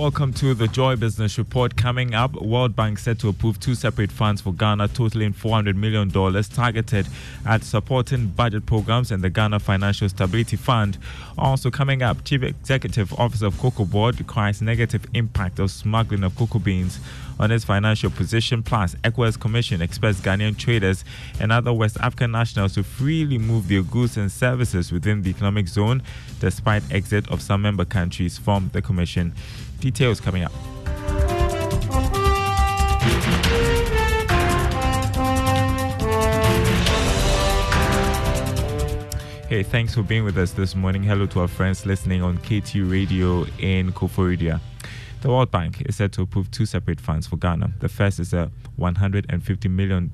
Welcome to the Joy Business Report. Coming up, World Bank set to approve two separate funds for Ghana, totaling $400 million, targeted at supporting budget programs and the Ghana Financial Stability Fund. Also coming up, Chief Executive Officer of Cocoa Board cries negative impact of smuggling of cocoa beans on its financial position. Plus, ECOWAS Commission expects Ghanaian traders and other West African nationals to freely move their goods and services within the economic zone, despite exit of some member countries from the Commission. Details coming up. Hey, thanks for being with us this morning. Hello to our friends listening on KT Radio in Koforidua. The World Bank is set to approve two separate funds for Ghana. The first is a 150 million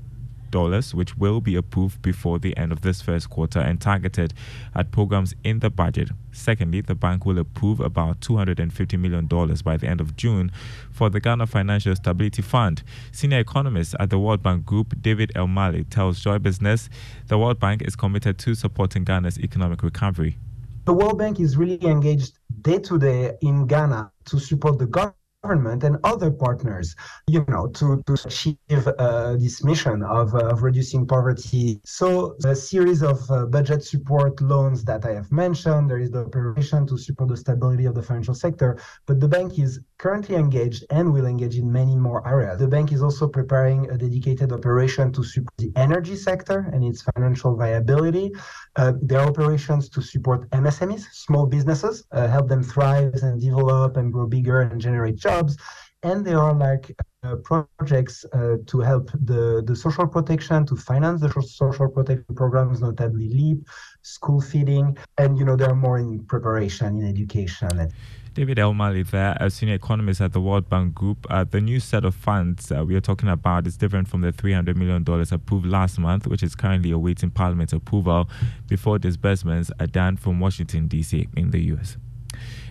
dollars, which will be approved before the end of this first quarter and targeted at programs in the budget. Secondly, the bank will approve about $250 million by the end of June for the Ghana Financial Stability Fund. Senior economist at the World Bank Group, David Elmali, tells Joy Business the World Bank is committed to supporting Ghana's economic recovery. The World Bank is really engaged day to day in Ghana to support the government government and other partners, you know, to, to achieve uh, this mission of, uh, of reducing poverty. So a series of uh, budget support loans that I have mentioned, there is the operation to support the stability of the financial sector, but the bank is currently engaged and will engage in many more areas. The bank is also preparing a dedicated operation to support the energy sector and its financial viability. Uh, there are operations to support MSMEs, small businesses, uh, help them thrive and develop and grow bigger and generate jobs. And there are like uh, projects uh, to help the, the social protection, to finance the social protection programs, notably LEAP, school feeding, and you know there are more in preparation in education. David Elmali there, a senior economist at the World Bank Group. Uh, the new set of funds uh, we are talking about is different from the $300 million approved last month, which is currently awaiting Parliament's approval before disbursements are done from Washington, D.C. in the U.S.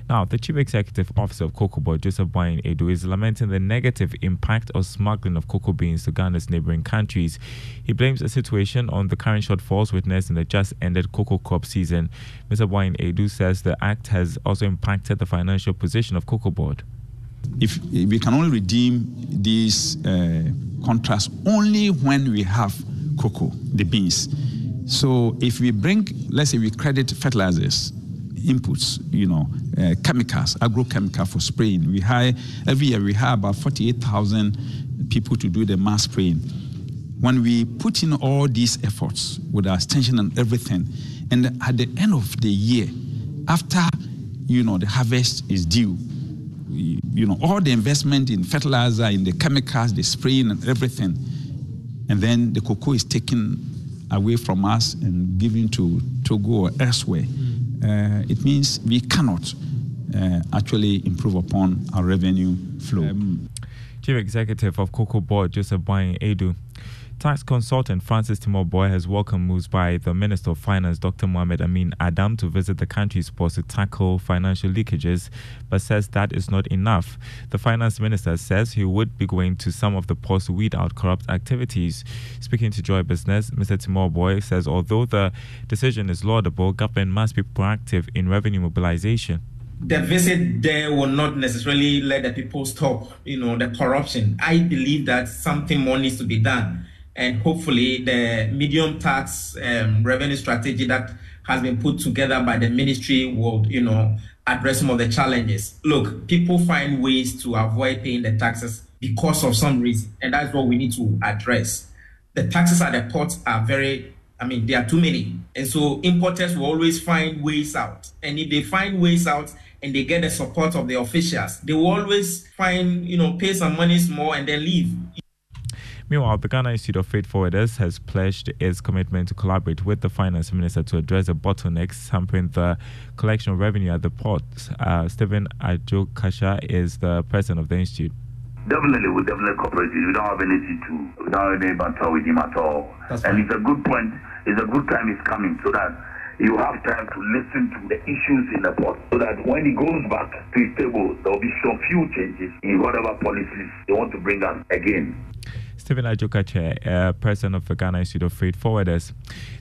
Now, the Chief Executive Officer of Cocoa Board, Joseph Boahen Aidoo, is lamenting the negative impact of smuggling of cocoa beans to Ghana's neighboring countries. He blames the situation on the current shortfalls witnessed in the just ended cocoa crop season. Mr. Boahen Edo says the act has also impacted the financial position of Cocoa Board. If, if we can only redeem these uh, contracts only when we have cocoa, the beans. So if we bring, let's say we credit fertilizers, inputs, you know, uh, chemicals, agrochemical for spraying. We hire every year we hire about 48,000 people to do the mass spraying. When we put in all these efforts with our extension and everything, and at the end of the year, after you know the harvest is due, you know all the investment in fertilizer, in the chemicals, the spraying and everything, and then the cocoa is taken away from us and given to Togo or elsewhere it means we cannot uh, actually improve upon our revenue flow. Um, Chief Executive of Cocoa Board, Joseph Boahen Aidoo. Tax consultant Francis Timor-Boy has welcomed moves by the Minister of Finance, Dr. Mohamed Amin Adam, to visit the country's ports to tackle financial leakages, but says that is not enough. The Finance Minister says he would be going to some of the ports to weed out corrupt activities. Speaking to Joy Business, Mr. Timor-Boy says although the decision is laudable, government must be proactive in revenue mobilization the visit there will not necessarily let the people stop, you know, the corruption. I believe that something more needs to be done and hopefully the medium tax um, revenue strategy that has been put together by the ministry will, you know, address some of the challenges. Look, people find ways to avoid paying the taxes because of some reason, and that's what we need to address. The taxes at the ports are very, I mean, there are too many, and so importers will always find ways out. And if they find ways out and they get the support of the officials, they will always find, you know, pay some monies more and then leave. Meanwhile, the Ghana Institute of Freight Forwarders has pledged its commitment to collaborate with the finance minister to address the bottlenecks hampering the collection of revenue at the ports. Uh, Stephen Adjei-Kwakye is the president of the institute. Definitely, we definitely cooperate. We don't have anything to, we don't have any banter with him at all. That's and fine. it's a good point. It's a good time It's coming so that you have time to listen to the issues in the port so that when he goes back to his table, there will be some few changes in whatever policies they want to bring us again. Stephen Adjei-Kwakye, uh, president of the Ghana Institute of Freight Forwarders.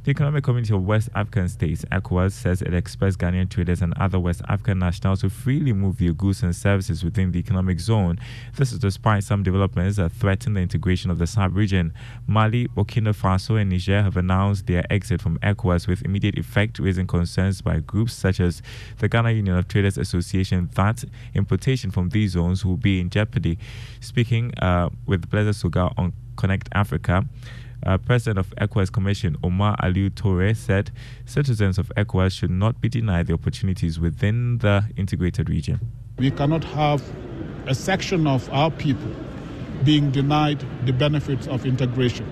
The Economic Community of West African States, ECOWAS, says it expects Ghanaian traders and other West African nationals to freely move their goods and services within the economic zone. This is despite some developments that threaten the integration of the sub region. Mali, Burkina Faso, and Niger have announced their exit from ECOWAS with immediate effect, raising concerns by groups such as the Ghana Union of Traders Association that importation from these zones will be in jeopardy. Speaking uh, with Blaise Soga on Connect Africa, uh, President of ECOWAS Commission Omar Alieu Touray said citizens of ECOWAS should not be denied the opportunities within the integrated region. We cannot have a section of our people being denied the benefits of integration.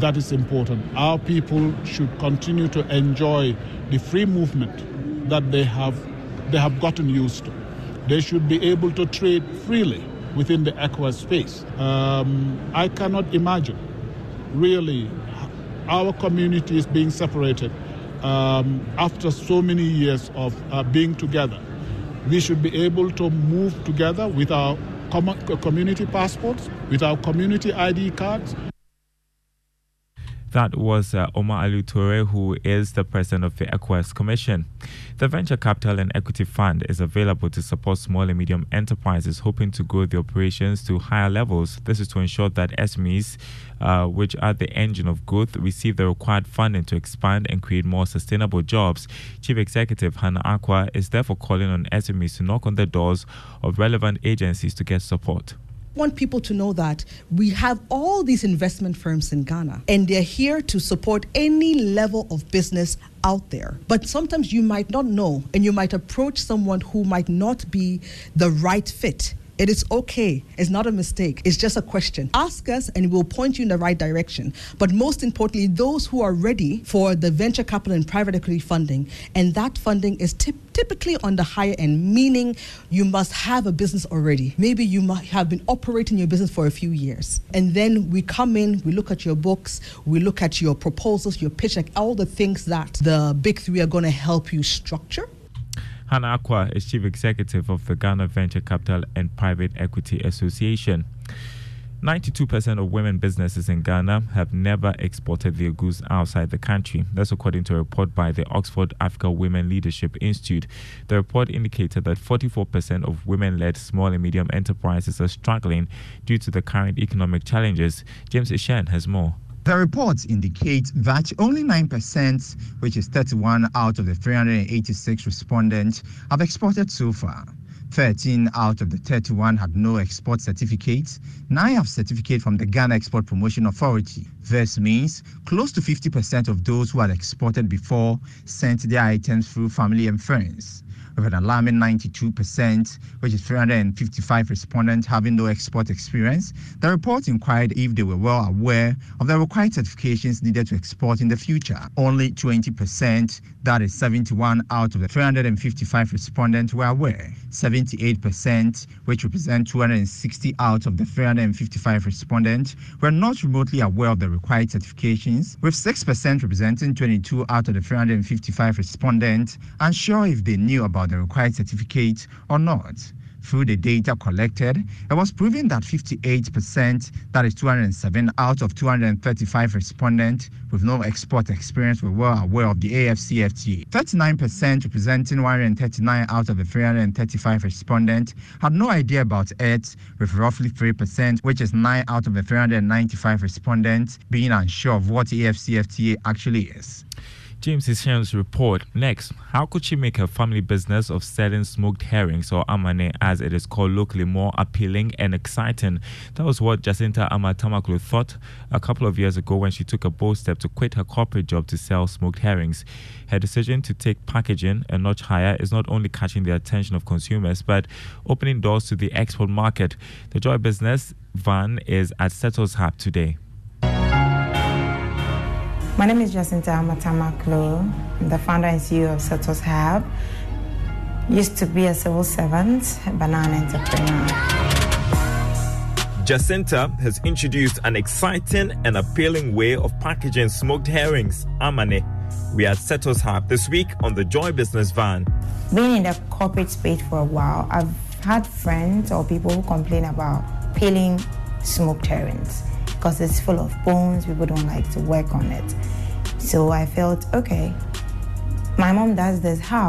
That is important. Our people should continue to enjoy the free movement that they have they have gotten used to. They should be able to trade freely within the ECOWAS space. Um, I cannot imagine really our community is being separated um, after so many years of uh, being together. We should be able to move together with our com- community passports, with our community ID cards, that was uh, Omar Alieu Touray, who is the president of the ECOWAS Commission. The Venture Capital and Equity Fund is available to support small and medium enterprises hoping to grow the operations to higher levels. This is to ensure that SMEs, uh, which are the engine of growth, receive the required funding to expand and create more sustainable jobs. Chief Executive Hannah Acquah is therefore calling on SMEs to knock on the doors of relevant agencies to get support want people to know that we have all these investment firms in Ghana and they're here to support any level of business out there. But sometimes you might not know and you might approach someone who might not be the right fit. It is okay. It's not a mistake. It's just a question. Ask us and we'll point you in the right direction. But most importantly, those who are ready for the venture capital and private equity funding, and that funding is typically on the higher end, meaning you must have a business already. Maybe you might have been operating your business for a few years. And then we come in, we look at your books, we look at your proposals, your pitch, like all the things that the big three are going to help you structure Hannah Acquah is Chief Executive of the Ghana Venture Capital and Private Equity Association. 92% of women businesses in Ghana have never exported their goods outside the country. That's according to a report by the Oxford Africa Women Leadership Institute. The report indicated that 44% of women led small and medium enterprises are struggling due to the current economic challenges. James Ishan has more. The reports indicate that only 9%, which is 31 out of the 386 respondents, have exported so far. 13 out of the 31 had no export certificates. 9 have certificate from the Ghana Export Promotion Authority. This means close to 50% of those who had exported before sent their items through family and friends with an alarming 92%, which is 355 respondents having no export experience. The report inquired if they were well aware of the required certifications needed to export in the future. Only 20%, that is 71 out of the 355 respondents, were aware. 78%, which represent 260 out of the 355 respondents, were not remotely aware of the required certifications, with 6% representing 22 out of the 355 respondents unsure if they knew about the required certificate or not. Through the data collected, it was proven that 58%, that is 207 out of 235 respondents with no export experience, were well aware of the AFCFTA. 39%, representing 139 out of the 335 respondents, had no idea about it, with roughly 3%, which is 9 out of the 395 respondents, being unsure of what AFCFTA actually is. James Isham's report. Next, how could she make her family business of selling smoked herrings or amane, as it is called locally, more appealing and exciting? That was what Jacinta Amatamaklo thought a couple of years ago when she took a bold step to quit her corporate job to sell smoked herrings. Her decision to take packaging a notch higher is not only catching the attention of consumers, but opening doors to the export market. The Joy Business van is at Settles Hub today. My name is Jacinta Amatamaklo. I'm the founder and CEO of Setos Hub. Used to be a civil servant, banana entrepreneur. Jacinta has introduced an exciting and appealing way of packaging smoked herrings, amane. We are at Setos Hub this week on the Joy Business Van. Being in the corporate space for a while, I've had friends or people who complain about peeling smoked herrings because it's full of bones. People don't like to work on it. So I felt, okay, my mom does this. How?